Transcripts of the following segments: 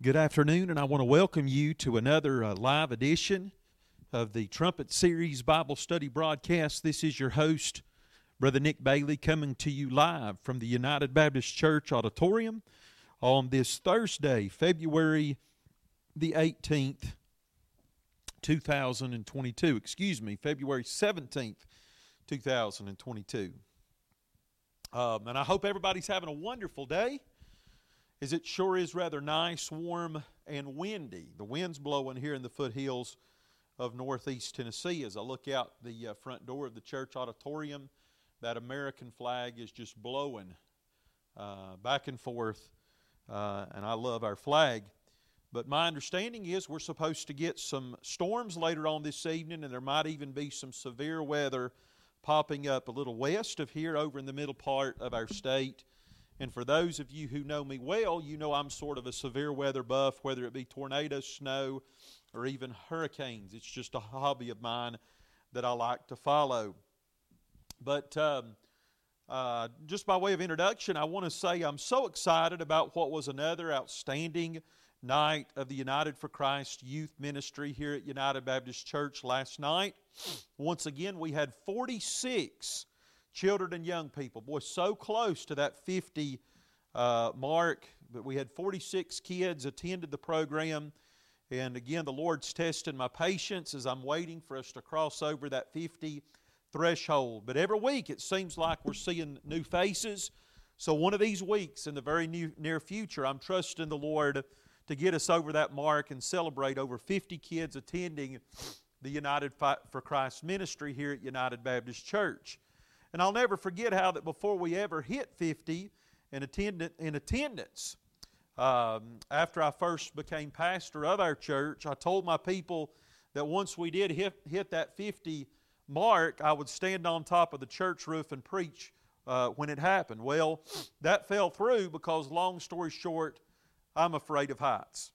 Good afternoon, and I want to welcome you to another uh, live edition of the Trumpet Series Bible Study broadcast. This is your host, Brother Nick Bailey, coming to you live from the United Baptist Church Auditorium on this Thursday, February the 18th, 2022. Excuse me, February 17th, 2022. Um, and I hope everybody's having a wonderful day is it sure is rather nice, warm, and windy. The wind's blowing here in the foothills of northeast Tennessee. As I look out the uh, front door of the church auditorium, that American flag is just blowing uh, back and forth, uh, and I love our flag. But my understanding is we're supposed to get some storms later on this evening, and there might even be some severe weather popping up a little west of here over in the middle part of our state. And for those of you who know me well, you know I'm sort of a severe weather buff, whether it be tornadoes, snow, or even hurricanes. It's just a hobby of mine that I like to follow. But um, uh, just by way of introduction, I want to say I'm so excited about what was another outstanding night of the United for Christ youth ministry here at United Baptist Church last night. Once again, we had 46 children and young people. Boy, so close to that 50 uh, mark, but we had 46 kids attended the program. And again, the Lord's testing my patience as I'm waiting for us to cross over that 50 threshold. But every week it seems like we're seeing new faces. So, one of these weeks in the very new, near future, I'm trusting the Lord to get us over that mark and celebrate over 50 kids attending the United for Christ ministry here at United Baptist Church. And I'll never forget how that before we ever hit 50 in, attend- in attendance, um, after I first became pastor of our church, I told my people that once we did hit, hit that 50 mark, I would stand on top of the church roof and preach uh, when it happened. Well, that fell through because, long story short, I'm afraid of heights.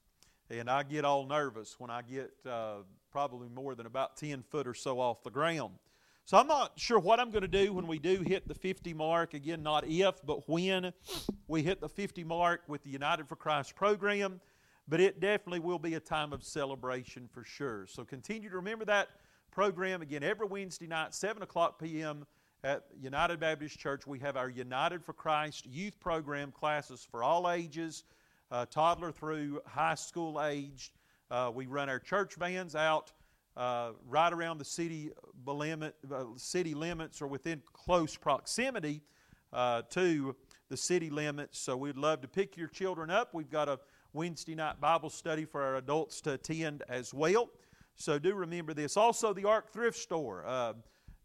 And I get all nervous when I get uh, probably more than about 10 foot or so off the ground. So I'm not sure what I'm going to do when we do hit the 50 mark. Again, not if, but when we hit the 50 mark with the United for Christ program. But it definitely will be a time of celebration for sure. So continue to remember that program again every Wednesday night, 7 o'clock p.m. at United Baptist Church. We have our United for Christ youth program classes for all ages, uh, toddler through high school aged. Uh, we run our church vans out uh, right around the city limit, uh, city limits or within close proximity uh, to the city limits. So we'd love to pick your children up. We've got a Wednesday night Bible study for our adults to attend as well. So do remember this. Also, the Ark Thrift Store. Uh,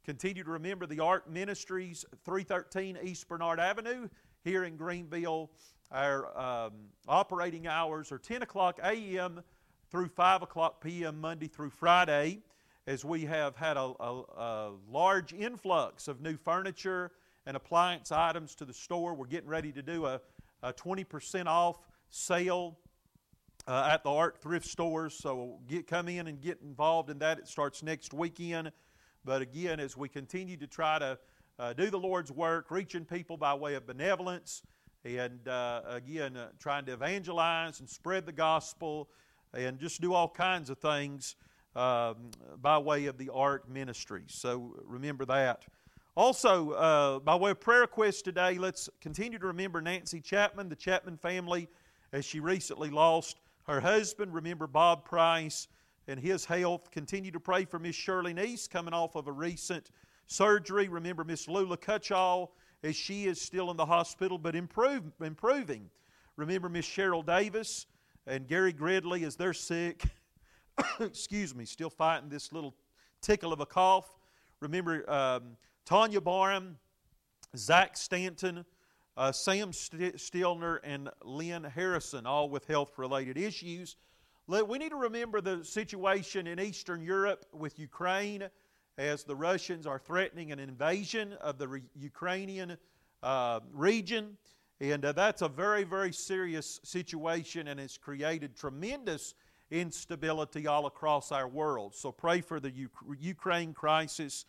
continue to remember the Ark Ministries, 313 East Bernard Avenue here in Greeneville. Our um, operating hours are 10 o'clock a.m through 5 o'clock p.m. Monday through Friday, as we have had a, a, a, large influx of new furniture and appliance items to the store. We're getting ready to do a, a 20% off sale uh, at the Ark thrift stores. So get, come in and get involved in that. It starts next weekend. But again, as we continue to try to uh, do the Lord's work, reaching people by way of benevolence, and uh, again, uh, trying to evangelize and spread the gospel and just do all kinds of things um, by way of the Ark ministry. So remember that. Also, uh, by way of prayer request today, let's continue to remember Nancy Chapman, the Chapman family, as she recently lost her husband. Remember Bob Price and his health. Continue to pray for Miss Shirley Neese coming off of a recent surgery. Remember Miss Lula Cutchall as she is still in the hospital but improve, improving. Remember Miss Cheryl Davis and Gary Gridley as they're sick. Excuse me, still fighting this little tickle of a cough. Remember um, Tanya Barham, Zach Stanton, uh, Sam St- Stillner, and Lynn Harrison, all with health related issues. We need to remember the situation in Eastern Europe with Ukraine as the Russians are threatening an invasion of the re- Ukrainian uh, region. And uh, that's a very, very serious situation and has created tremendous instability all across our world. So pray for the U- Ukraine crisis.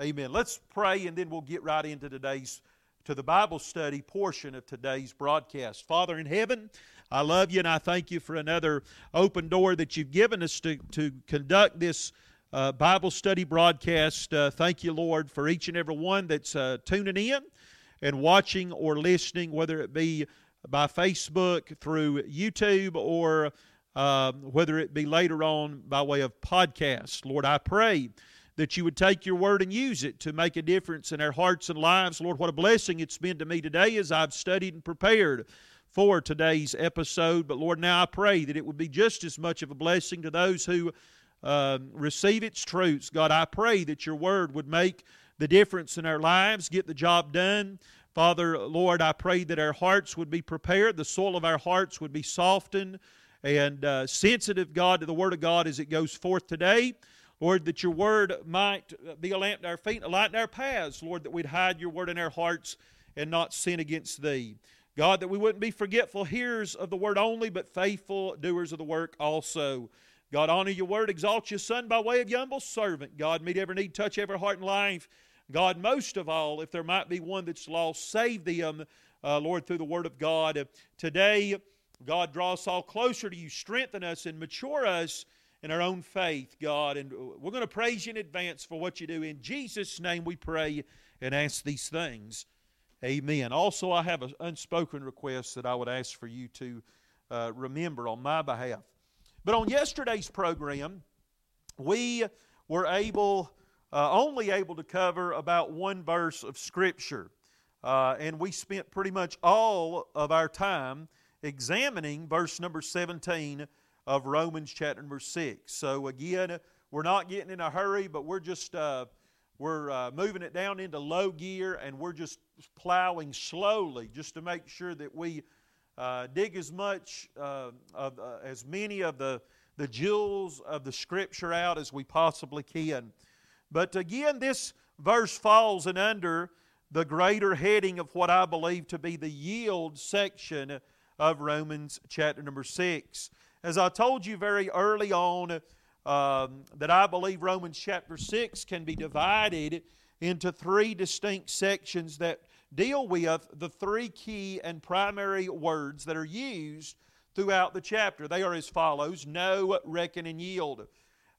Amen. Let's pray and then we'll get right into today's to the Bible study portion of today's broadcast. Father in heaven, I love you and I thank you for another open door that you've given us to, to conduct this uh, Bible study broadcast. Uh, thank you, Lord, for each and every one that's uh, tuning in and watching or listening, whether it be by Facebook, through YouTube, or um, whether it be later on by way of podcast. Lord, I pray that you would take your word and use it to make a difference in our hearts and lives. Lord, what a blessing it's been to me today as I've studied and prepared for today's episode. But Lord, now I pray that it would be just as much of a blessing to those who uh, receive its truths. God, I pray that your word would make the difference in our lives, get the job done. Father, Lord, I pray that our hearts would be prepared, the soul of our hearts would be softened and uh, sensitive, God, to the Word of God as it goes forth today. Lord, that your word might be a lamp to our feet, a light in our paths. Lord, that we'd hide your word in our hearts and not sin against thee. God, that we wouldn't be forgetful hearers of the word only, but faithful doers of the work also. God, honor your word, exalt your son by way of your humble servant. God, meet every need, touch every heart and life. God, most of all, if there might be one that's lost, save them, uh, Lord, through the word of God. Today, God, draw us all closer to you, strengthen us, and mature us in our own faith, God. And we're going to praise you in advance for what you do. In Jesus' name we pray and ask these things. Amen. Also, I have an unspoken request that I would ask for you to uh, remember on my behalf. But on yesterday's program, we were able, uh, only able to cover about one verse of Scripture. Uh, and we spent pretty much all of our time examining verse number 17 of Romans chapter number 6. So again, we're not getting in a hurry, but we're just uh, we're uh, moving it down into low gear and we're just plowing slowly just to make sure that we uh, dig as much uh, of uh, as many of the the jewels of the scripture out as we possibly can. But again, this verse falls under the greater heading of what I believe to be the yield section of Romans chapter number 6. As I told you very early on, um, that I believe Romans chapter 6 can be divided into three distinct sections that deal with the three key and primary words that are used throughout the chapter. They are as follows know, reckon, and yield.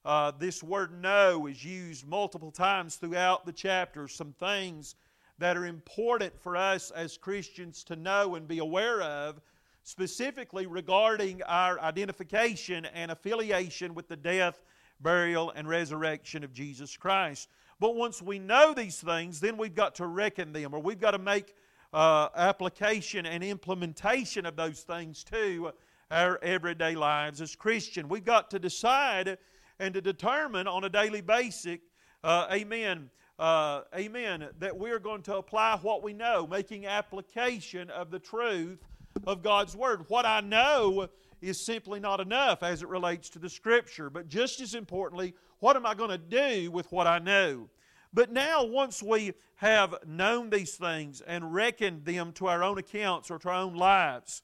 Uh, this word know is used multiple times throughout the chapter. Some things that are important for us as Christians to know and be aware of specifically regarding our identification and affiliation with the death, burial, and resurrection of Jesus Christ. But once we know these things, then we've got to reckon them, or we've got to make uh, application and implementation of those things to our everyday lives as Christian. We've got to decide and to determine on a daily basis, uh, amen, uh, amen, that we're going to apply what we know, making application of the truth of God's Word. What I know is simply not enough as it relates to the Scripture, but just as importantly, what am I going to do with what I know? But now, once we have known these things and reckoned them to our own accounts or to our own lives,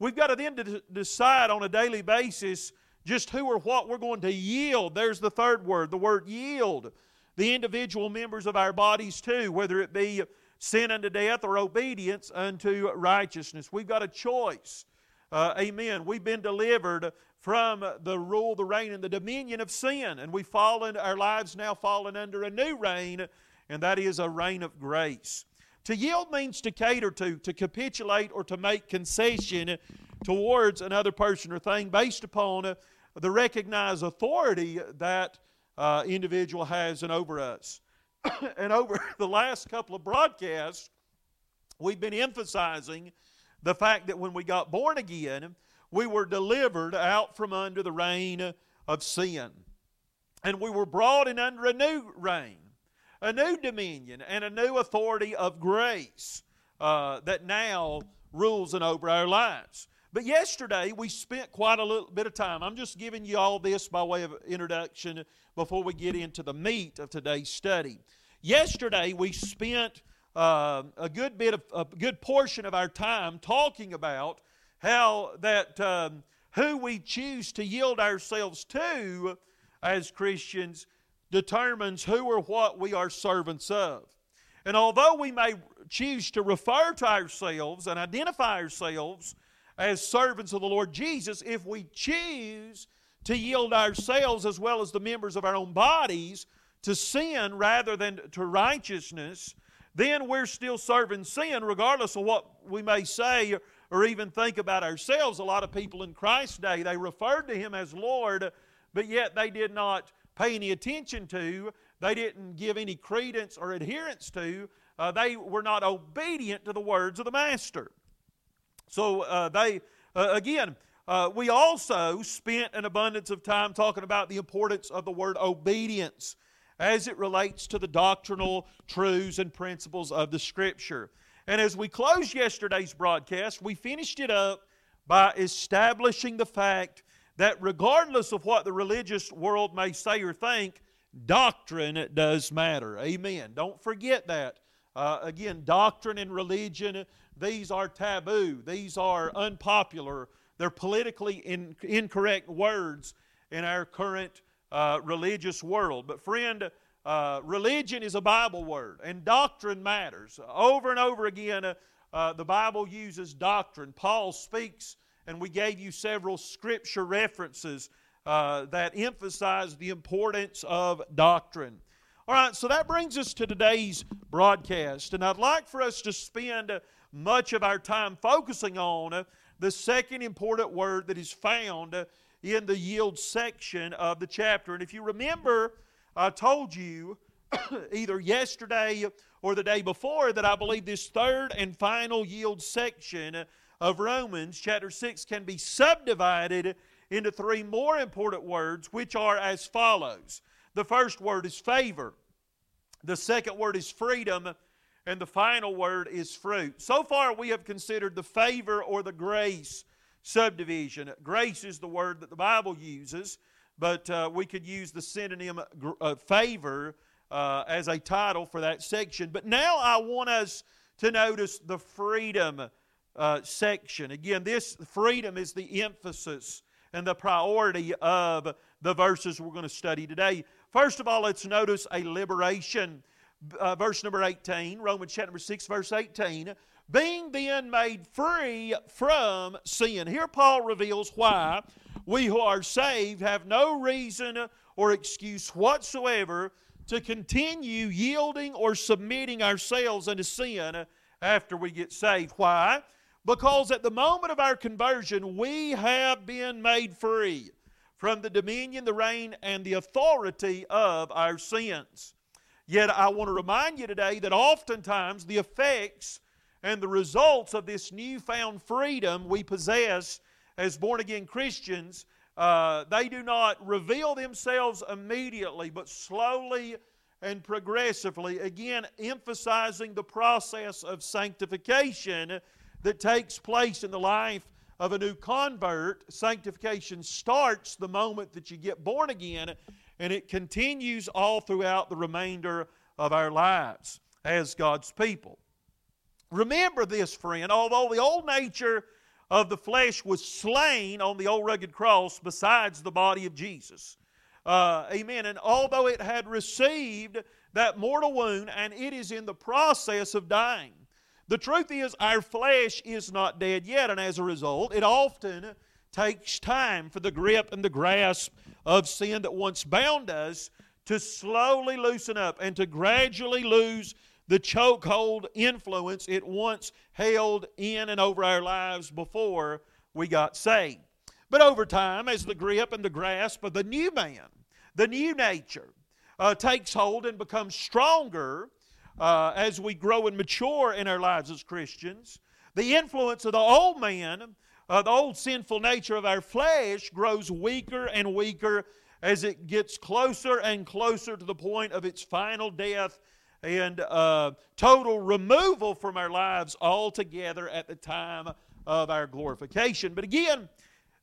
we've got to then to decide on a daily basis just who or what we're going to yield. There's the third word, the word yield. The individual members of our bodies, too, whether it be sin unto death or obedience unto righteousness. We've got a choice. Uh, amen. We've been delivered from the rule, the reign, and the dominion of sin, and we've fallen, our lives now fallen under a new reign, and that is a reign of grace. To yield means to cater to, to capitulate, or to make concession towards another person or thing based upon the recognized authority that uh, individual has and over us. and over the last couple of broadcasts, we've been emphasizing the fact that when we got born again, we were delivered out from under the reign of sin. And we were brought in under a new reign, a new dominion, and a new authority of grace uh, that now rules and over our lives. But yesterday we spent quite a little bit of time. I'm just giving you all this by way of introduction before we get into the meat of today's study. Yesterday we spent uh, a good bit of a good portion of our time talking about how that um, who we choose to yield ourselves to as Christians determines who or what we are servants of. And although we may choose to refer to ourselves and identify ourselves as servants of the Lord Jesus, if we choose to yield ourselves as well as the members of our own bodies to sin rather than to righteousness, then we're still serving sin regardless of what we may say or even think about ourselves. A lot of people in Christ's day, they referred to Him as Lord, but yet they did not pay any attention to, they didn't give any credence or adherence to, uh, they were not obedient to the words of the Master. So uh, they, uh, again, uh, we also spent an abundance of time talking about the importance of the word obedience as it relates to the doctrinal truths and principles of the Scripture. And as we closed yesterday's broadcast, we finished it up by establishing the fact that regardless of what the religious world may say or think, doctrine does matter. Amen. Don't forget that. Uh, again, doctrine and religion, these are taboo, these are unpopular, they're politically in, incorrect words in our current uh, religious world. But, friend, uh, religion is a Bible word, and doctrine matters. Over and over again, uh, uh, the Bible uses doctrine. Paul speaks, and we gave you several scripture references uh, that emphasize the importance of doctrine. All right, so that brings us to today's broadcast, and I'd like for us to spend much of our time focusing on uh, the second important word that is found uh, in the yield section of the chapter. And if you remember, I told you either yesterday or the day before that I believe this third and final yield section of Romans, chapter 6, can be subdivided into three more important words, which are as follows. The first word is favor, the second word is freedom, and the final word is fruit. So far, we have considered the favor or the grace subdivision. Grace is the word that the Bible uses but uh, we could use the synonym uh, favor uh, as a title for that section. But now I want us to notice the freedom uh, section. Again, this freedom is the emphasis and the priority of the verses we're going to study today. First of all, let's notice a liberation. Uh, verse number 18, Romans chapter number 6, verse 18 being then made free from sin. Here Paul reveals why we who are saved have no reason or excuse whatsoever to continue yielding or submitting ourselves unto sin after we get saved. Why? Because at the moment of our conversion, we have been made free from the dominion, the reign, and the authority of our sins. Yet I want to remind you today that oftentimes the effects and the results of this newfound freedom we possess as born again Christians, uh, they do not reveal themselves immediately, but slowly and progressively, again, emphasizing the process of sanctification that takes place in the life of a new convert. Sanctification starts the moment that you get born again, and it continues all throughout the remainder of our lives as God's people. Remember this, friend, although the old nature of the flesh was slain on the old rugged cross besides the body of Jesus. Uh, amen. And although it had received that mortal wound and it is in the process of dying, the truth is our flesh is not dead yet, and as a result, it often takes time for the grip and the grasp of sin that once bound us to slowly loosen up and to gradually lose the chokehold influence it once held in and over our lives before we got saved. But over time, as the grip and the grasp of the new man, the new nature, uh, takes hold and becomes stronger uh, as we grow and mature in our lives as Christians, the influence of the old man, uh, the old sinful nature of our flesh, grows weaker and weaker as it gets closer and closer to the point of its final death and uh, total removal from our lives altogether at the time of our glorification. But again,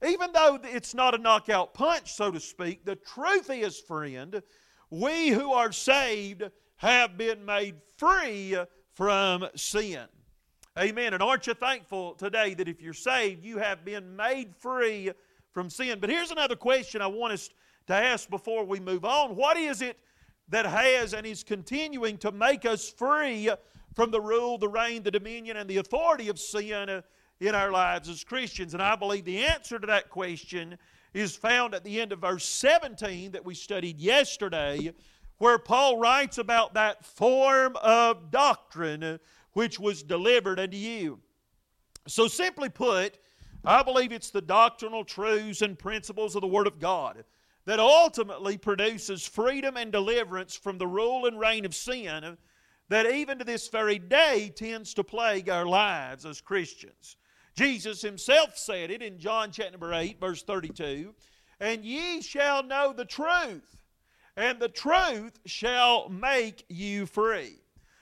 even though it's not a knockout punch, so to speak, the truth is, friend, we who are saved have been made free from sin. Amen. And aren't you thankful today that if you're saved, you have been made free from sin? But here's another question I want us to ask before we move on. What is it that has and is continuing to make us free from the rule, the reign, the dominion, and the authority of sin in our lives as Christians? And I believe the answer to that question is found at the end of verse 17 that we studied yesterday, where Paul writes about that form of doctrine which was delivered unto you. So, simply put, I believe it's the doctrinal truths and principles of the Word of God that ultimately produces freedom and deliverance from the rule and reign of sin that even to this very day tends to plague our lives as Christians. Jesus himself said it in John chapter number 8, verse 32 And ye shall know the truth, and the truth shall make you free.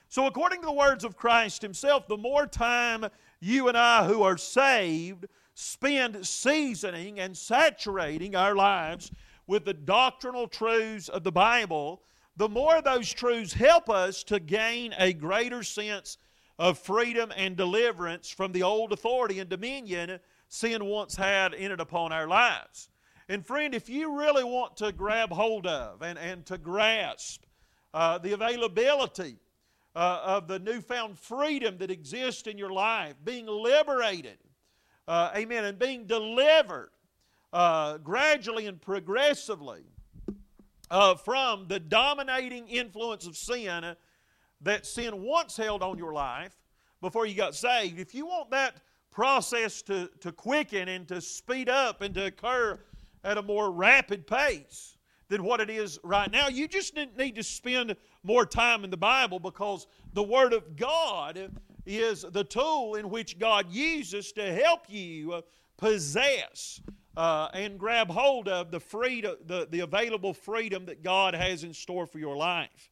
So, according to the words of Christ himself, the more time you and I who are saved spend seasoning and saturating our lives with the doctrinal truths of the Bible, the more those truths help us to gain a greater sense of freedom and deliverance from the old authority and dominion sin once had in it upon our lives. And friend, if you really want to grab hold of and, and to grasp uh, the availability uh, of the newfound freedom that exists in your life, being liberated, uh, amen, and being delivered uh, gradually and progressively uh, from the dominating influence of sin that sin once held on your life before you got saved, if you want that process to, to quicken and to speed up and to occur at a more rapid pace than what it is right now, you just need to spend more time in the Bible because the Word of God is the tool in which God uses to help you possess uh, and grab hold of the, freedom, the, the available freedom that God has in store for your life.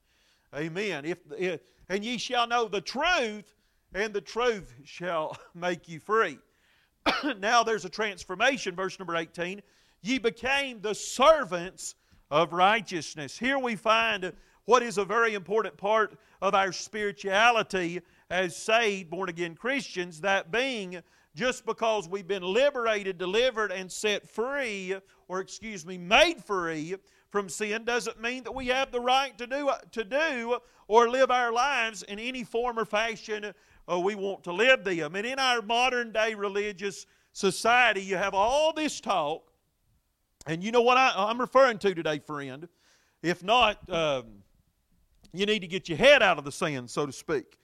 Amen. If, if, and ye shall know the truth, and the truth shall make you free. now there's a transformation, verse number 18. Ye became the servants of righteousness. Here we find what is a very important part of our spirituality as saved, born again Christians, that being just because we've been liberated, delivered, and set free, or excuse me, made free from sin doesn't mean that we have the right to do, to do or live our lives in any form or fashion uh, we want to live them. And in our modern day religious society, you have all this talk, and you know what I, am referring to today, friend? If not, um, you need to get your head out of the sand, so to speak.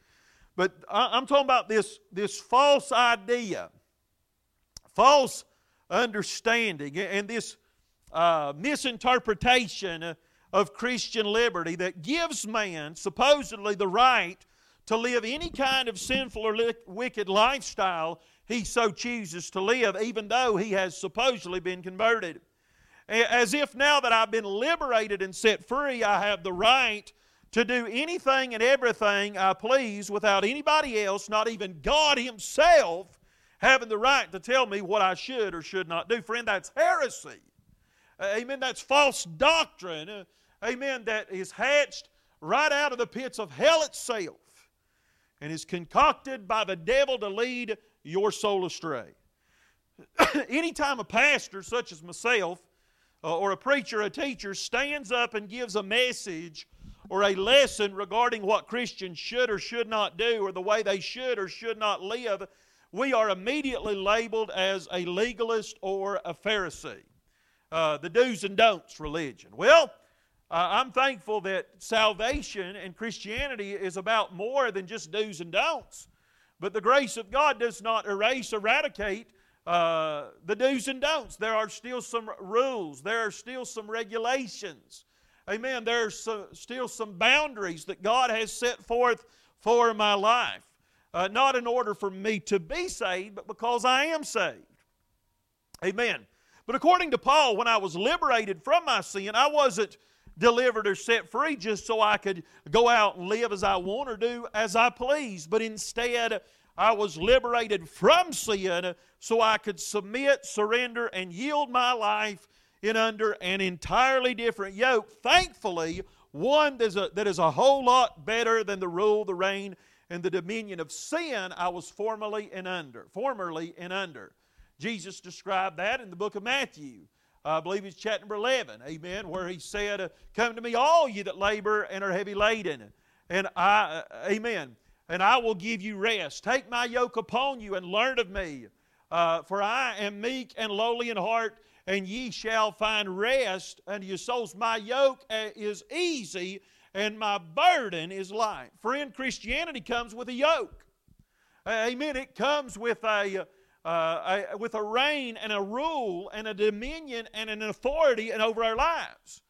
But I'm talking about this, this false idea, false understanding, and this uh, misinterpretation of Christian liberty that gives man supposedly the right to live any kind of sinful or li- wicked lifestyle he so chooses to live, even though he has supposedly been converted. As if now that I've been liberated and set free, I have the right to do anything and everything I please without anybody else, not even God Himself, having the right to tell me what I should or should not do. Friend, that's heresy. Amen. That's false doctrine. Amen. That is hatched right out of the pits of hell itself and is concocted by the devil to lead your soul astray. Anytime a pastor, such as myself, uh, or a preacher, a teacher, stands up and gives a message or a lesson regarding what Christians should or should not do or the way they should or should not live, we are immediately labeled as a legalist or a Pharisee uh, the do's and don'ts religion. Well, uh, I'm thankful that salvation and Christianity is about more than just do's and don'ts. But the grace of God does not erase, eradicate uh, the do's and don'ts. There are still some rules, there are still some regulations. Amen. There's still some boundaries that God has set forth for my life. Uh, not in order for me to be saved, but because I am saved. Amen. But according to Paul, when I was liberated from my sin, I wasn't delivered or set free just so I could go out and live as I want or do as I please. But instead, I was liberated from sin so I could submit, surrender, and yield my life in under an entirely different yoke. Thankfully, one that is a, that is a whole lot better than the rule, the reign, and the dominion of sin I was formerly in under. Formerly in under. Jesus described that in the book of Matthew. I believe it's chapter number 11, amen, where he said, Come to me, all you that labor and are heavy laden. And I, uh, amen. and I will give you rest. Take my yoke upon you and learn of me, uh, for I am meek and lowly in heart, and ye shall find rest unto your souls. My yoke uh, is easy, and my burden is light. Friend, Christianity comes with a yoke. Amen. It comes with a, uh, a, with a reign and a rule and a dominion and an authority and over our lives.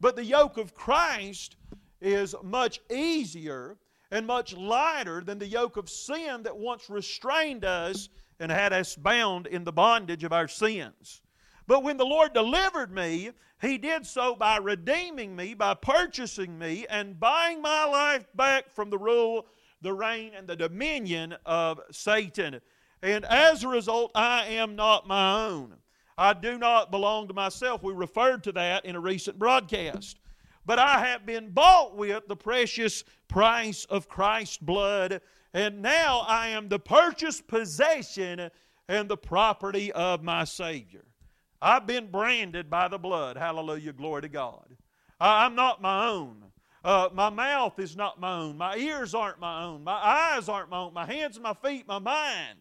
But the yoke of Christ is much easier and much lighter than the yoke of sin that once restrained us and had us bound in the bondage of our sins. But when the Lord delivered me, He did so by redeeming me, by purchasing me, and buying my life back from the rule, the reign, and the dominion of Satan. And as a result, I am not my own. I do not belong to myself. We referred to that in a recent broadcast but I have been bought with the precious price of Christ's blood, and now I am the purchased possession and the property of my Savior. I've been branded by the blood. Hallelujah, glory to God. I'm not my own. Uh, my mouth is not my own. My ears aren't my own. My eyes aren't my own. My hands and my feet, my mind,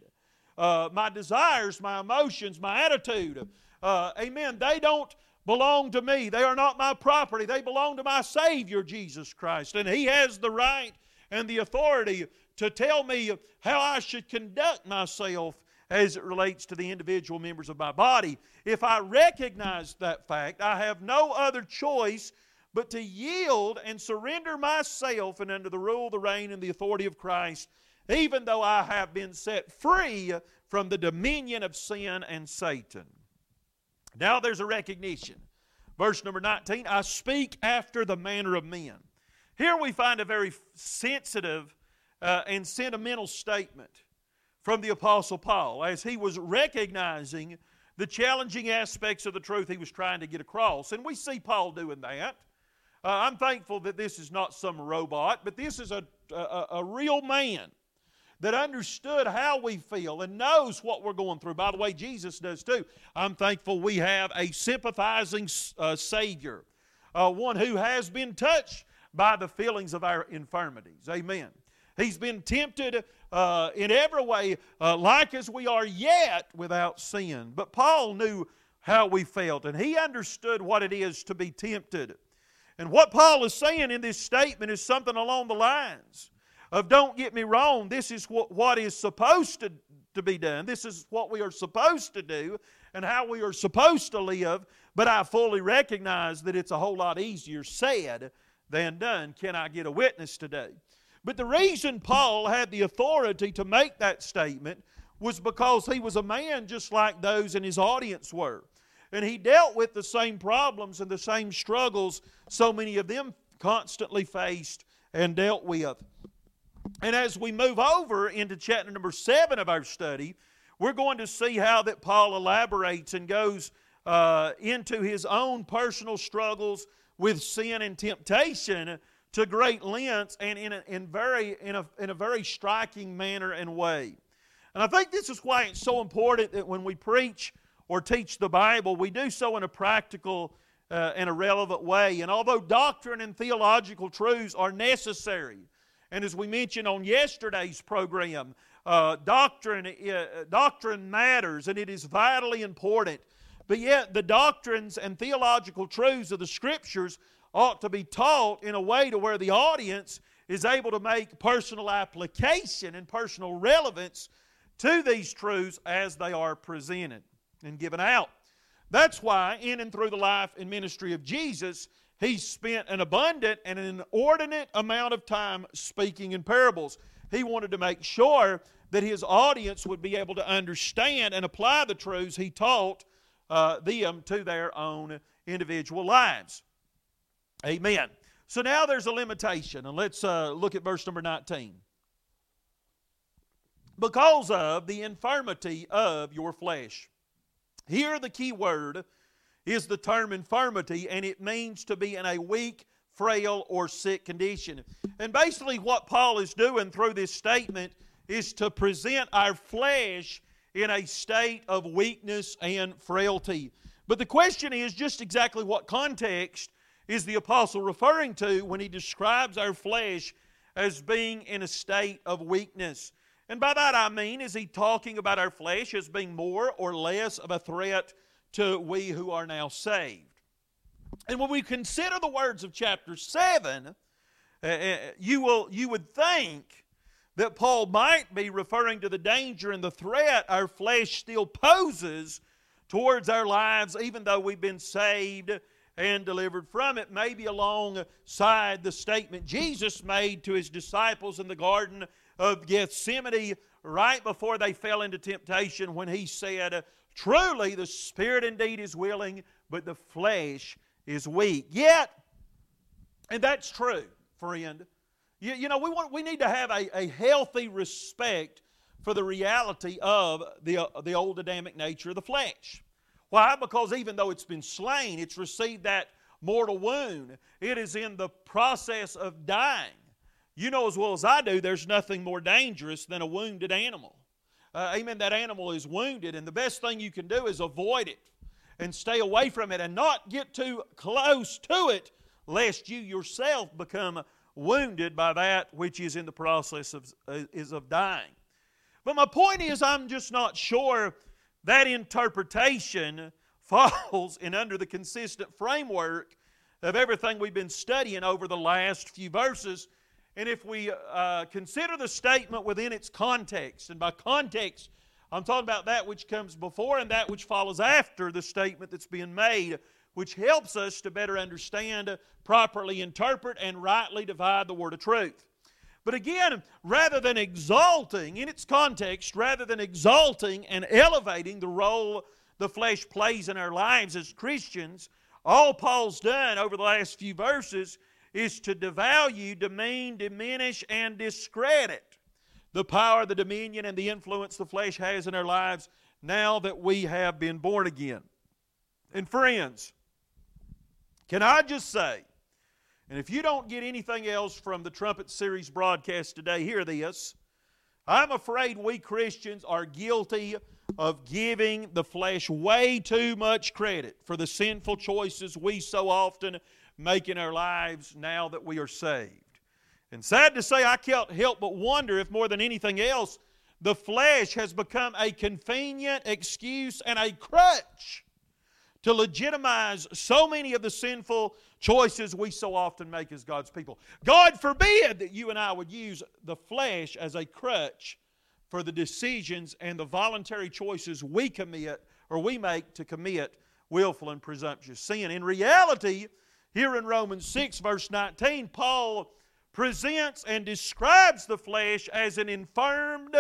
uh, my desires, my emotions, my attitude. Uh, amen. They don't belong to me. They are not my property. They belong to my Savior, Jesus Christ. And He has the right and the authority to tell me how I should conduct myself as it relates to the individual members of my body. If I recognize that fact, I have no other choice but to yield and surrender myself and under the rule, the reign, and the authority of Christ, even though I have been set free from the dominion of sin and Satan. Now there's a recognition. Verse number 19 I speak after the manner of men. Here we find a very sensitive uh, and sentimental statement from the Apostle Paul as he was recognizing the challenging aspects of the truth he was trying to get across. And we see Paul doing that. Uh, I'm thankful that this is not some robot, but this is a, a, a real man that understood how we feel and knows what we're going through. By the way, Jesus does too. I'm thankful we have a sympathizing uh, Savior, uh, one who has been touched by the feelings of our infirmities. Amen. He's been tempted uh, in every way, uh, like as we are yet without sin. But Paul knew how we felt, and he understood what it is to be tempted. And what Paul is saying in this statement is something along the lines of don't get me wrong, this is what, what is supposed to, to be done. This is what we are supposed to do and how we are supposed to live, but I fully recognize that it's a whole lot easier said than done. Can I get a witness today? But the reason Paul had the authority to make that statement was because he was a man just like those in his audience were. And he dealt with the same problems and the same struggles so many of them constantly faced and dealt with. And as we move over into chapter number seven of our study, we're going to see how that Paul elaborates and goes uh, into his own personal struggles with sin and temptation to great lengths and in a, in very, in, a, in a very striking manner and way. And I think this is why it's so important that when we preach or teach the Bible, we do so in a practical uh, and a relevant way. And although doctrine and theological truths are necessary, and as we mentioned on yesterday's program, uh, doctrine, uh, doctrine matters and it is vitally important. But yet, the doctrines and theological truths of the Scriptures ought to be taught in a way to where the audience is able to make personal application and personal relevance to these truths as they are presented and given out. That's why, in and through the life and ministry of Jesus, he spent an abundant and an inordinate amount of time speaking in parables. He wanted to make sure that his audience would be able to understand and apply the truths he taught uh, them to their own individual lives. Amen. So now there's a limitation, and let's uh, look at verse number 19. Because of the infirmity of your flesh. Here, the key word is the term infirmity, and it means to be in a weak, frail, or sick condition. And basically, what Paul is doing through this statement is to present our flesh in a state of weakness and frailty. But the question is just exactly what context is the apostle referring to when he describes our flesh as being in a state of weakness. And by that I mean, is he talking about our flesh as being more or less of a threat to we who are now saved? And when we consider the words of chapter 7, uh, uh, you, will, you would think that Paul might be referring to the danger and the threat our flesh still poses towards our lives, even though we've been saved and delivered from it. Maybe alongside the statement Jesus made to his disciples in the Garden of Gethsemane right before they fell into temptation when he said, Truly, the Spirit indeed is willing, but the flesh is weak. Yet, and that's true, friend. You, you know, we, want, we need to have a, a healthy respect for the reality of the, uh, the old Adamic nature of the flesh. Why? Because even though it's been slain, it's received that mortal wound. It is in the process of dying. You know as well as I do, there's nothing more dangerous than a wounded animal. Uh, amen. That animal is wounded, and the best thing you can do is avoid it and stay away from it and not get too close to it, lest you yourself become wounded by that which is in the process of, uh, is of dying. But my point is, I'm just not sure that interpretation falls in under the consistent framework of everything we've been studying over the last few verses and if we uh, consider the statement within its context, and by context, I'm talking about that which comes before and that which follows after the statement that's being made, which helps us to better understand, properly interpret, and rightly divide the word of truth. But again, rather than exalting, in its context, rather than exalting and elevating the role the flesh plays in our lives as Christians, all Paul's done over the last few verses is to devalue, demean, diminish, and discredit the power, the dominion, and the influence the flesh has in our lives now that we have been born again. And friends, can I just say, and if you don't get anything else from the Trumpet Series broadcast today, hear this. I'm afraid we Christians are guilty of giving the flesh way too much credit for the sinful choices we so often make in our lives now that we are saved. And sad to say, I can't help but wonder if more than anything else, the flesh has become a convenient excuse and a crutch to legitimize so many of the sinful choices we so often make as God's people. God forbid that you and I would use the flesh as a crutch for the decisions and the voluntary choices we commit or we make to commit willful and presumptuous sin. In reality, here in Romans 6, verse 19, Paul presents and describes the flesh as an infirmed,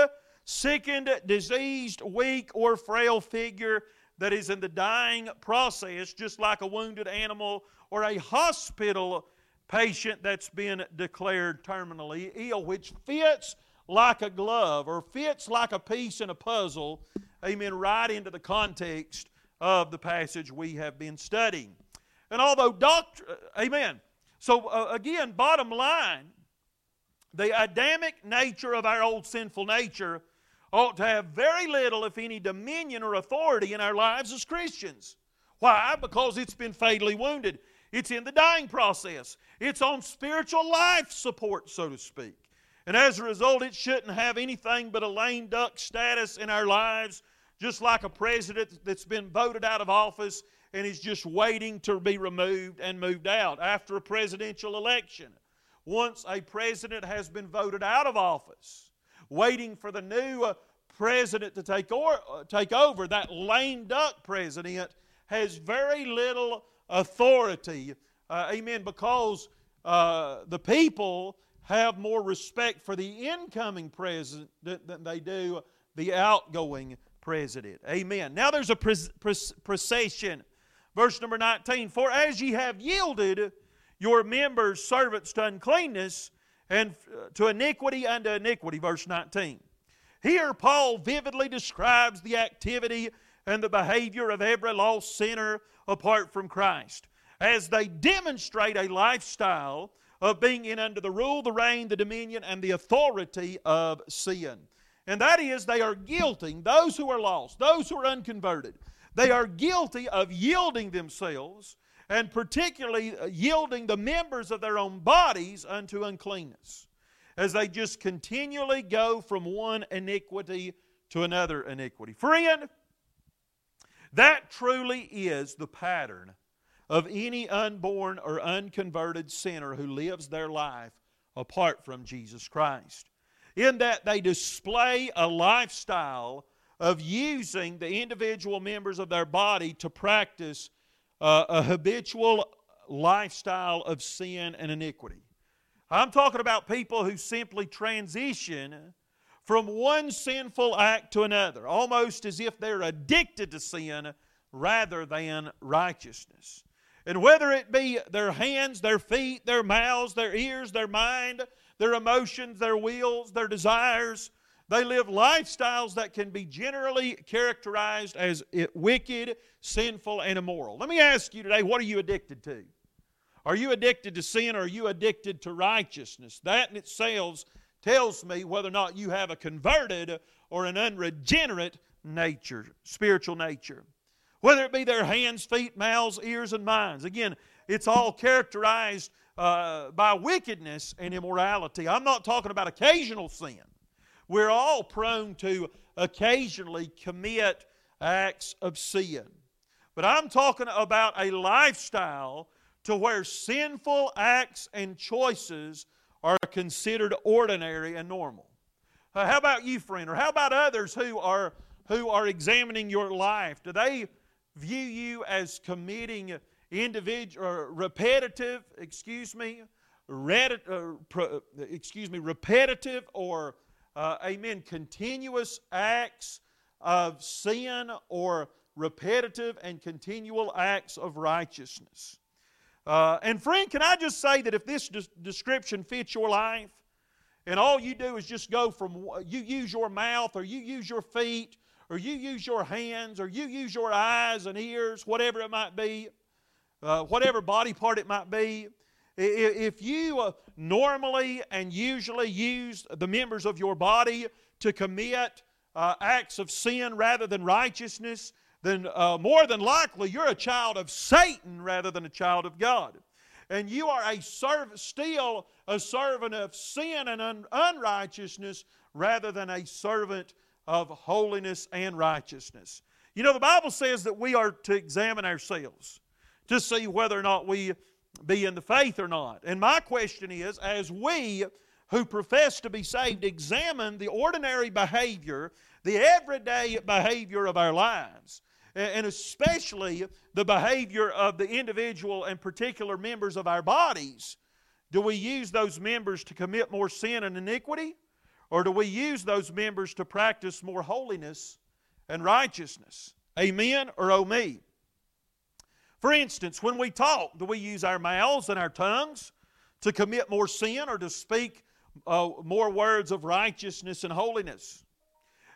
sickened, diseased, weak, or frail figure that is in the dying process, just like a wounded animal or a hospital patient that's been declared terminally ill, which fits like a glove or fits like a piece in a puzzle, amen, right into the context of the passage we have been studying. And although doctrine, uh, amen. So uh, again, bottom line, the Adamic nature of our old sinful nature ought to have very little, if any, dominion or authority in our lives as Christians. Why? Because it's been fatally wounded. It's in the dying process. It's on spiritual life support, so to speak. And as a result, it shouldn't have anything but a lame duck status in our lives, just like a president that's been voted out of office and is just waiting to be removed and moved out after a presidential election. Once a president has been voted out of office, waiting for the new uh, president to take, or, uh, take over, that lame duck president has very little authority. Uh, amen. Because uh, the people have more respect for the incoming president than they do the outgoing president. Amen. Now there's a procession Verse number 19 For as ye have yielded your members servants to uncleanness and uh, to iniquity unto iniquity. Verse 19. Here, Paul vividly describes the activity and the behavior of every lost sinner apart from Christ as they demonstrate a lifestyle of being in under the rule, the reign, the dominion, and the authority of sin. And that is, they are guilting those who are lost, those who are unconverted, they are guilty of yielding themselves, and particularly uh, yielding the members of their own bodies unto uncleanness. as they just continually go from one iniquity to another iniquity. Friend, that truly is the pattern of any unborn or unconverted sinner who lives their life apart from Jesus Christ. In that they display a lifestyle of using the individual members of their body to practice uh, a habitual lifestyle of sin and iniquity. I'm talking about people who simply transition from one sinful act to another, almost as if they're addicted to sin rather than righteousness. And whether it be their hands, their feet, their mouths, their ears, their mind, their emotions, their wills, their desires, they live lifestyles that can be generally characterized as wicked, sinful, and immoral. Let me ask you today what are you addicted to? Are you addicted to sin or are you addicted to righteousness? That in itself tells me whether or not you have a converted or an unregenerate nature, spiritual nature. Whether it be their hands, feet, mouths, ears, and minds. Again, it's all characterized uh, by wickedness and immorality. I'm not talking about occasional sin. We're all prone to occasionally commit acts of sin. But I'm talking about a lifestyle to where sinful acts and choices are considered ordinary and normal. Uh, how about you, friend? Or how about others who are, who are examining your life? Do they view you as committing individual repetitive, excuse me, red, uh, pro, excuse me, repetitive or uh, amen, continuous acts of sin or repetitive and continual acts of righteousness. Uh, and friend, can I just say that if this des- description fits your life, and all you do is just go from you use your mouth, or you use your feet, or you use your hands, or you use your eyes and ears, whatever it might be, uh, whatever body part it might be. If you uh, normally and usually use the members of your body to commit uh, acts of sin rather than righteousness, then uh, more than likely you're a child of Satan rather than a child of God. And you are a servant, still a servant of sin and un- unrighteousness rather than a servant of holiness and righteousness. You know, the Bible says that we are to examine ourselves to see whether or not we be in the faith or not. And my question is as we who profess to be saved examine the ordinary behavior, the everyday behavior of our lives, and especially the behavior of the individual and particular members of our bodies, do we use those members to commit more sin and iniquity? Or do we use those members to practice more holiness and righteousness? Amen or oh me? For instance, when we talk, do we use our mouths and our tongues to commit more sin or to speak uh, more words of righteousness and holiness?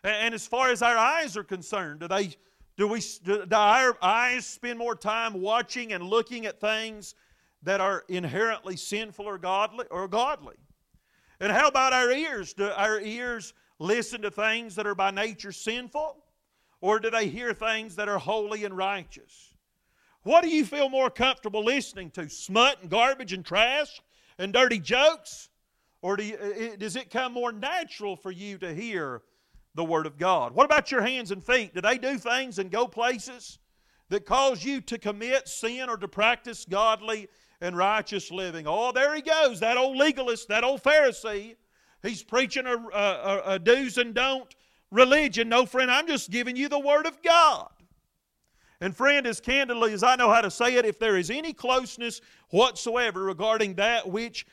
And as far as our eyes are concerned, do they do, we, do our eyes spend more time watching and looking at things that are inherently sinful or godly? Or godly? And how about our ears? Do our ears listen to things that are by nature sinful? Or do they hear things that are holy and righteous? What do you feel more comfortable listening to? Smut and garbage and trash and dirty jokes? Or do you, does it come more natural for you to hear the Word of God. What about your hands and feet? Do they do things and go places that cause you to commit sin or to practice godly and righteous living? Oh, there he goes, that old legalist, that old Pharisee. He's preaching a, a, a do's and don't religion. No, friend, I'm just giving you the Word of God. And, friend, as candidly as I know how to say it, if there is any closeness whatsoever regarding that which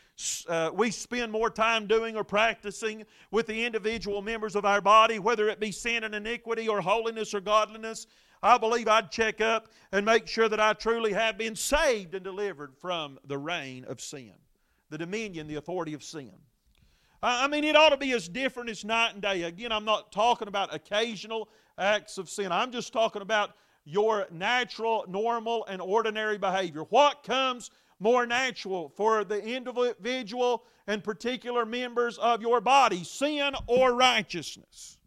uh, we spend more time doing or practicing with the individual members of our body, whether it be sin and iniquity or holiness or godliness, I believe I'd check up and make sure that I truly have been saved and delivered from the reign of sin, the dominion, the authority of sin. I mean, it ought to be as different as night and day. Again, I'm not talking about occasional acts of sin. I'm just talking about your natural, normal, and ordinary behavior. What comes more natural for the individual and particular members of your body, sin or righteousness?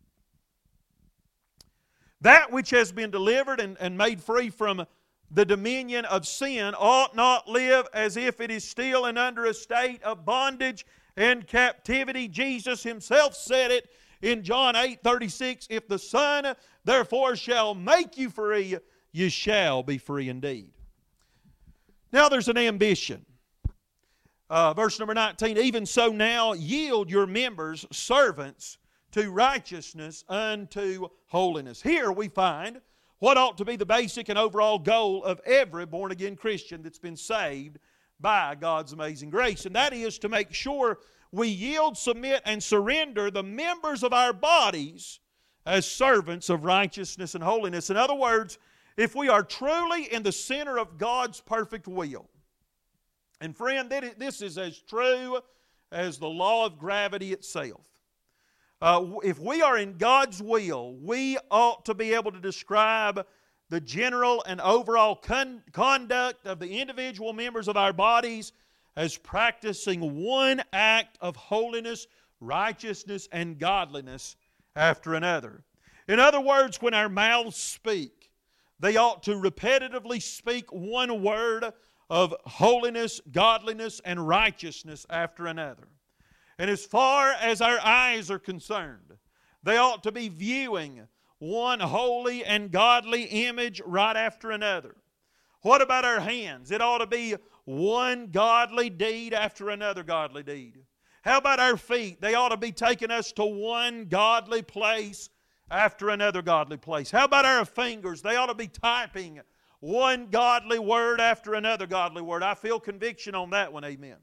That which has been delivered and, and made free from the dominion of sin ought not live as if it is still and under a state of bondage and captivity. Jesus himself said it in John 8 36 If the Son therefore shall make you free, you shall be free indeed. Now there's an ambition. Uh, verse number 19 Even so now yield your members servants to righteousness unto holiness. Here we find what ought to be the basic and overall goal of every born again Christian that's been saved by God's amazing grace, and that is to make sure we yield, submit, and surrender the members of our bodies as servants of righteousness and holiness. In other words, if we are truly in the center of God's perfect will, and friend, this is as true as the law of gravity itself. Uh, if we are in God's will, we ought to be able to describe the general and overall con- conduct of the individual members of our bodies as practicing one act of holiness, righteousness, and godliness after another. In other words, when our mouths speak, they ought to repetitively speak one word of holiness, godliness, and righteousness after another. And as far as our eyes are concerned, they ought to be viewing one holy and godly image right after another. What about our hands? It ought to be one godly deed after another godly deed. How about our feet? They ought to be taking us to one godly place after another godly place. How about our fingers? They ought to be typing one godly word after another godly word. I feel conviction on that one, amen.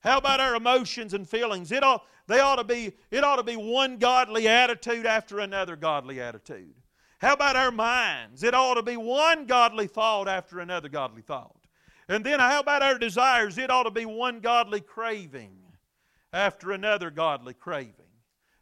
How about our emotions and feelings? It ought, they ought to be, it ought to be one godly attitude after another godly attitude. How about our minds? It ought to be one godly thought after another godly thought. And then how about our desires? It ought to be one godly craving after another godly craving.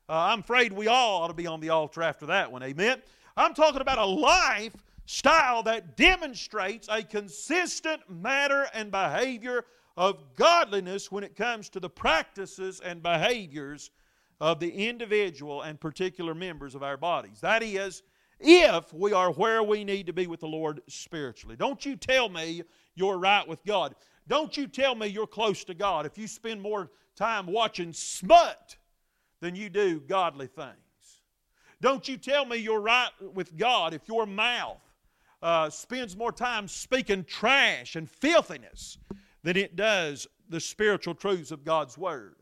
Uh, I'm afraid we all ought to be on the altar after that one. Amen. I'm talking about a lifestyle that demonstrates a consistent manner and behavior of godliness when it comes to the practices and behaviors of the individual and particular members of our bodies. That is, if we are where we need to be with the Lord spiritually. Don't you tell me you're right with God. Don't you tell me you're close to God if you spend more time watching smut than you do godly things. Don't you tell me you're right with God if your mouth uh, spends more time speaking trash and filthiness than it does the spiritual truths of God's Word.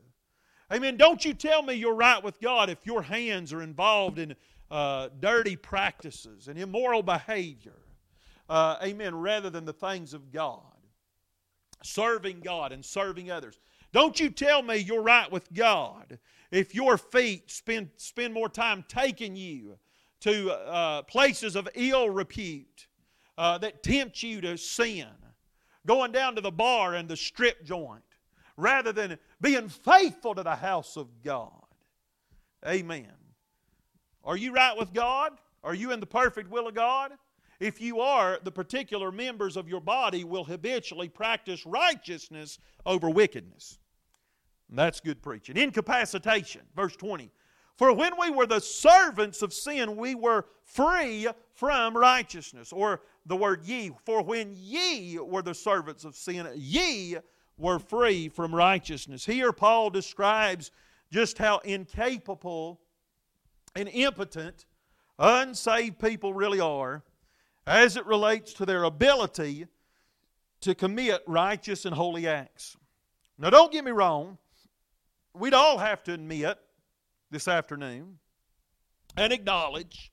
Amen. Don't you tell me you're right with God if your hands are involved in uh, dirty practices and immoral behavior. Uh, amen. Rather than the things of God. Serving God and serving others. Don't you tell me you're right with God if your feet spend, spend more time taking you to uh, places of ill repute uh, that tempt you to sin going down to the bar and the strip joint rather than being faithful to the house of God. Amen. Are you right with God? Are you in the perfect will of God? If you are, the particular members of your body will habitually practice righteousness over wickedness. that's good preaching. Incapacitation, verse 20. For when we were the servants of sin, we were free from righteousness. Or the word ye. For when ye were the servants of sin, ye were free from righteousness. Here, Paul describes just how incapable and impotent unsaved people really are as it relates to their ability to commit righteous and holy acts. Now, don't get me wrong, we'd all have to admit this afternoon and acknowledge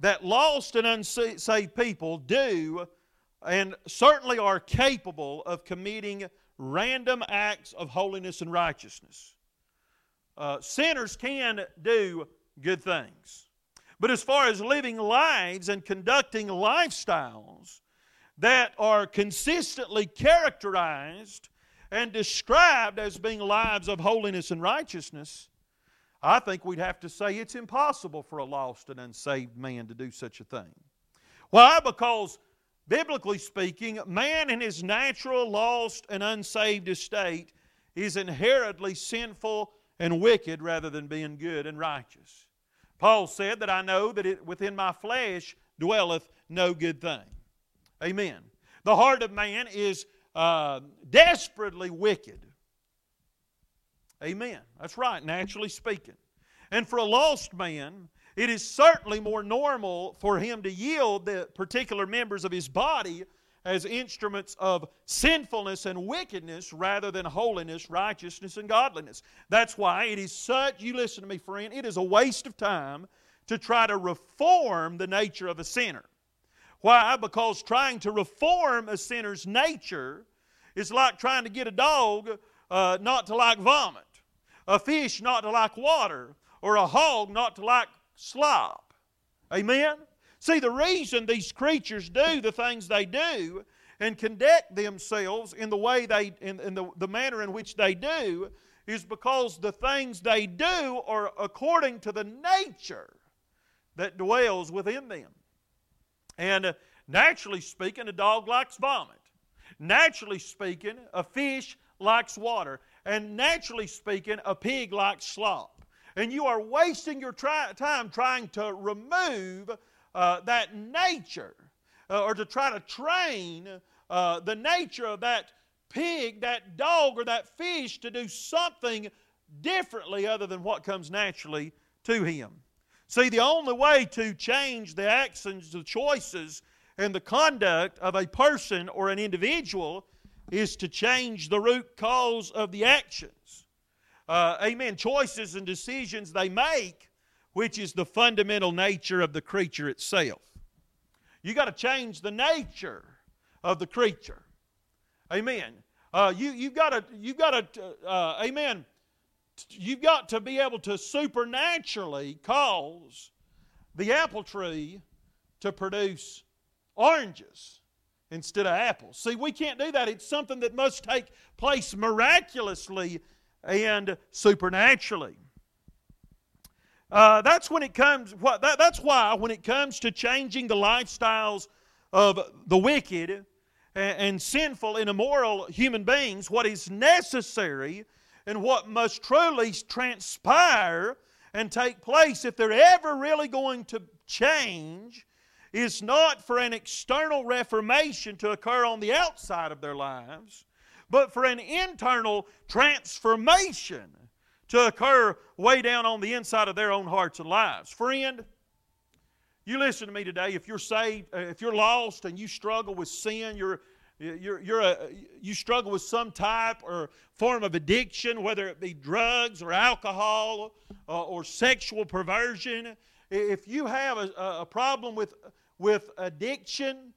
that lost and unsaved people do and certainly are capable of committing random acts of holiness and righteousness. Uh, sinners can do good things. But as far as living lives and conducting lifestyles that are consistently characterized and described as being lives of holiness and righteousness, I think we'd have to say it's impossible for a lost and unsaved man to do such a thing. Why? Because, biblically speaking, man in his natural, lost, and unsaved estate is inherently sinful and wicked rather than being good and righteous. Paul said that I know that it, within my flesh dwelleth no good thing. Amen. The heart of man is uh, desperately wicked. Amen. That's right, naturally speaking. And for a lost man, it is certainly more normal for him to yield the particular members of his body as instruments of sinfulness and wickedness rather than holiness, righteousness, and godliness. That's why it is such, you listen to me, friend, it is a waste of time to try to reform the nature of a sinner. Why? Because trying to reform a sinner's nature is like trying to get a dog uh, not to like vomit, a fish not to like water, or a hog not to like slop. Amen? See, the reason these creatures do the things they do and conduct themselves in the way they, in, in the, the manner in which they do, is because the things they do are according to the nature that dwells within them. And uh, naturally speaking, a dog likes vomit. Naturally speaking, a fish likes water. And naturally speaking, a pig likes slop. And you are wasting your try- time trying to remove uh, that nature uh, or to try to train uh, the nature of that pig, that dog, or that fish to do something differently other than what comes naturally to him. See, the only way to change the actions, the choices, and the conduct of a person or an individual is to change the root cause of the actions. Uh, amen. Choices and decisions they make, which is the fundamental nature of the creature itself. You got to change the nature of the creature. Amen. Uh, you you've got to you've got to uh, amen you've got to be able to supernaturally cause the apple tree to produce oranges instead of apples. See, we can't do that. It's something that must take place miraculously and supernaturally. Uh, that's when it comes. What, that, that's why when it comes to changing the lifestyles of the wicked and, and sinful and immoral human beings, what is necessary and what must truly transpire and take place if they're ever really going to change is not for an external reformation to occur on the outside of their lives, but for an internal transformation to occur way down on the inside of their own hearts and lives. Friend, you listen to me today. If you're saved, uh, if you're lost and you struggle with sin, you're you're, you're a, you struggle with some type or form of addiction, whether it be drugs or alcohol uh, or sexual perversion. If you have a, a problem with, with addiction,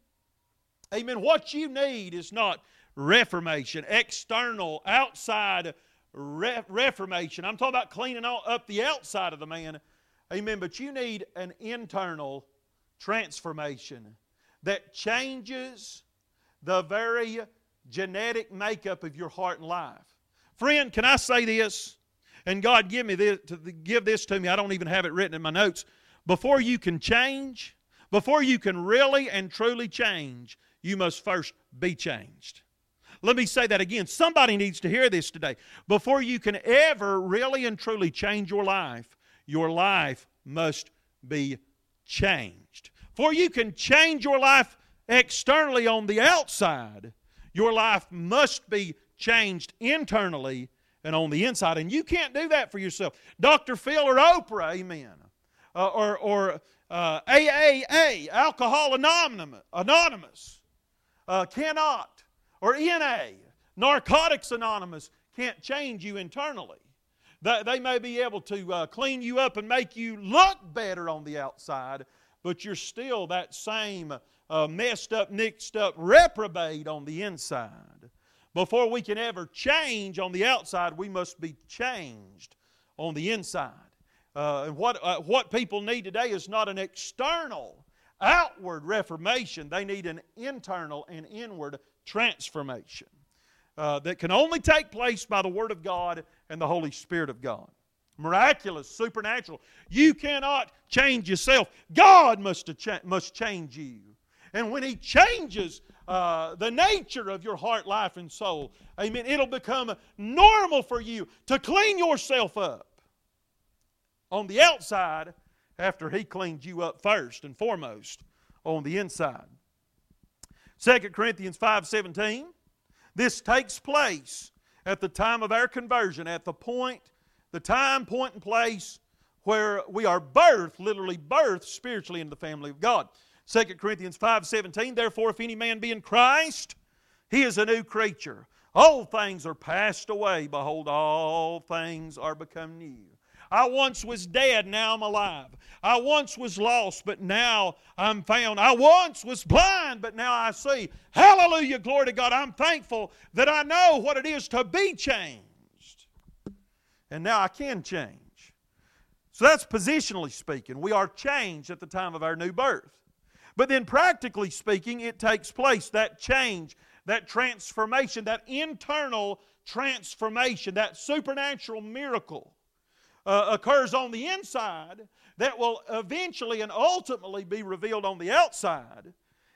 amen, what you need is not reformation, external, outside re- reformation. I'm talking about cleaning all, up the outside of the man. Amen. But you need an internal transformation that changes the very genetic makeup of your heart and life. Friend, can I say this? And God, give me this, to give this to me. I don't even have it written in my notes. Before you can change, before you can really and truly change, you must first be changed. Let me say that again. Somebody needs to hear this today. Before you can ever really and truly change your life, your life must be changed. For you can change your life externally on the outside, your life must be changed internally and on the inside. And you can't do that for yourself. Dr. Phil or Oprah, amen. Uh, or or uh, AAA, Alcohol Anonymous, uh, cannot. Or NA, Narcotics Anonymous, can't change you internally. They, they may be able to uh, clean you up and make you look better on the outside, but you're still that same uh, messed up, mixed up reprobate on the inside. Before we can ever change on the outside, we must be changed on the inside. Uh, and what, uh, what people need today is not an external, outward reformation. They need an internal and inward transformation uh, that can only take place by the Word of God and the Holy Spirit of God. Miraculous, supernatural. You cannot change yourself. God must, cha- must change you. And when He changes uh, the nature of your heart, life, and soul, amen, it'll become normal for you to clean yourself up on the outside after He cleaned you up first and foremost on the inside. 2 Corinthians 5:17. This takes place at the time of our conversion, at the point, the time, point, and place where we are birthed, literally birthed spiritually into the family of God. 2 Corinthians 5:17, therefore if any man be in Christ, he is a new creature. Old things are passed away, behold, all things are become new. I once was dead, now I'm alive. I once was lost, but now I'm found. I once was blind, but now I see. Hallelujah, glory to God. I'm thankful that I know what it is to be changed. And now I can change. So that's positionally speaking. We are changed at the time of our new birth. But then, practically speaking, it takes place that change, that transformation, that internal transformation, that supernatural miracle uh, occurs on the inside that will eventually and ultimately be revealed on the outside.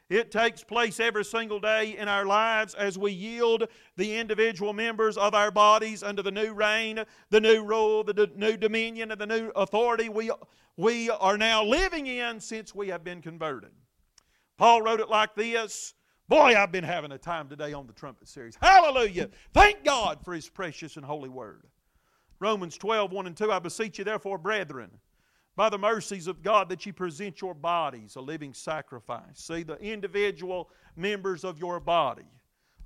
It takes place every single day in our lives as we yield the individual members of our bodies under the new reign, the new rule, the new dominion, and the new authority we, we are now living in since we have been converted. Paul wrote it like this Boy, I've been having a time today on the trumpet series. Hallelujah! Thank God for His precious and holy word. Romans 12, 1 and 2 I beseech you, therefore, brethren by the mercies of God that you present your bodies a living sacrifice. See, the individual members of your body,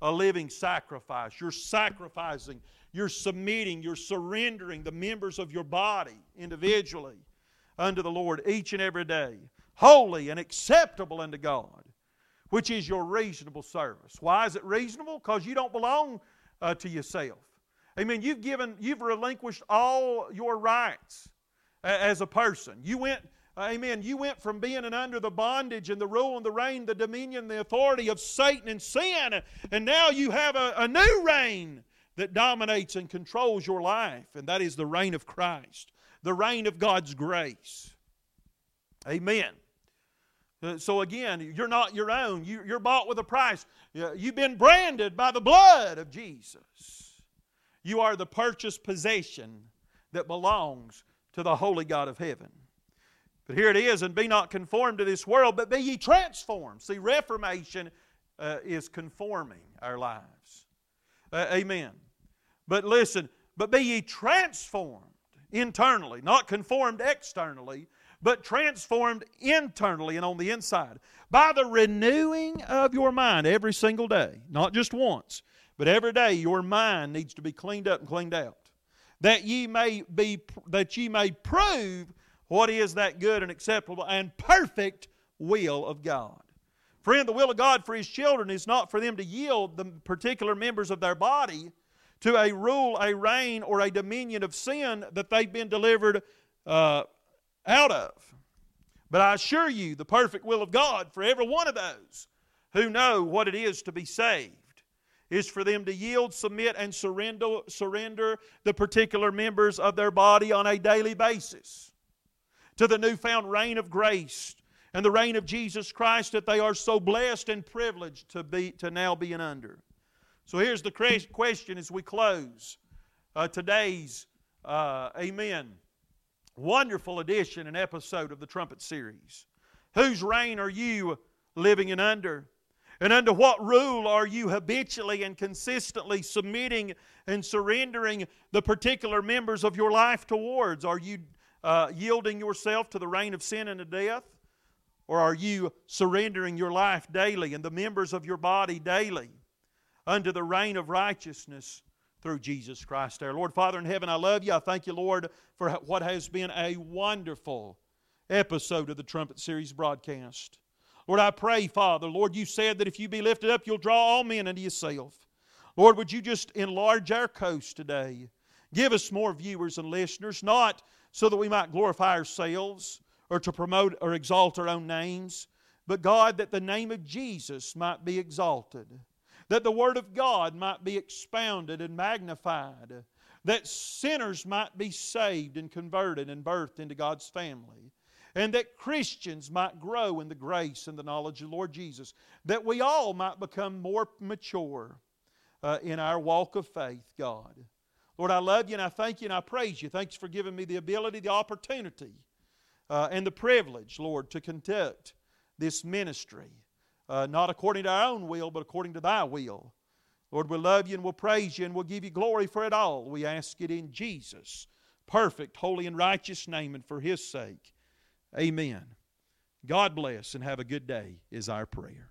a living sacrifice. You're sacrificing, you're submitting, you're surrendering the members of your body individually unto the Lord each and every day, holy and acceptable unto God, which is your reasonable service. Why is it reasonable? Because you don't belong uh, to yourself. Amen. You've given, you've relinquished all your rights as a person. You went, amen, you went from being under the bondage and the rule and the reign, the dominion, the authority of Satan and sin, and now you have a, a new reign that dominates and controls your life, and that is the reign of Christ, the reign of God's grace. Amen. Uh, so again, you're not your own. You, are bought with a price. You've been branded by the blood of Jesus. You are the purchased possession that belongs to the holy God of heaven. But here it is, and be not conformed to this world, but be ye transformed. See, reformation uh, is conforming our lives. Uh, amen. But listen, but be ye transformed internally, not conformed externally, but transformed internally and on the inside by the renewing of your mind every single day, not just once, but every day your mind needs to be cleaned up and cleaned out that ye may be that ye may prove what is that good and acceptable and perfect will of God. Friend, the will of God for His children is not for them to yield the particular members of their body to a rule, a reign, or a dominion of sin that they've been delivered uh, out of. But I assure you, the perfect will of God for every one of those who know what it is to be saved is for them to yield, submit, and surrender, surrender the particular members of their body on a daily basis to the newfound reign of grace and the reign of Jesus Christ that they are so blessed and privileged to, be, to now be in under. So here's the question as we close uh, today's, uh, amen, wonderful edition and episode of the Trumpet Series. Whose reign are you living in under? And under what rule are you habitually and consistently submitting and surrendering the particular members of your life towards? Are you uh, yielding yourself to the reign of sin and of death? Or are you surrendering your life daily and the members of your body daily under the reign of righteousness through Jesus Christ our Lord? Father in heaven, I love you. I thank you, Lord, for what has been a wonderful episode of the Trumpet Series broadcast. Lord, I pray, Father, Lord, you said that if you be lifted up, you'll draw all men unto yourself. Lord, would you just enlarge our coast today? Give us more viewers and listeners, not so that we might glorify ourselves or to promote or exalt our own names, but God, that the name of Jesus might be exalted, that the Word of God might be expounded and magnified, that sinners might be saved and converted and birthed into God's family and that Christians might grow in the grace and the knowledge of the Lord Jesus, that we all might become more mature uh, in our walk of faith, God. Lord, I love you and I thank you and I praise you. Thanks for giving me the ability, the opportunity, uh, and the privilege, Lord, to conduct this ministry, uh, not according to our own will, but according to thy will. Lord, we love you and we'll praise you and we'll give you glory for it all. We ask it in Jesus' perfect, holy, and righteous name and for his sake. Amen. God bless and have a good day is our prayer.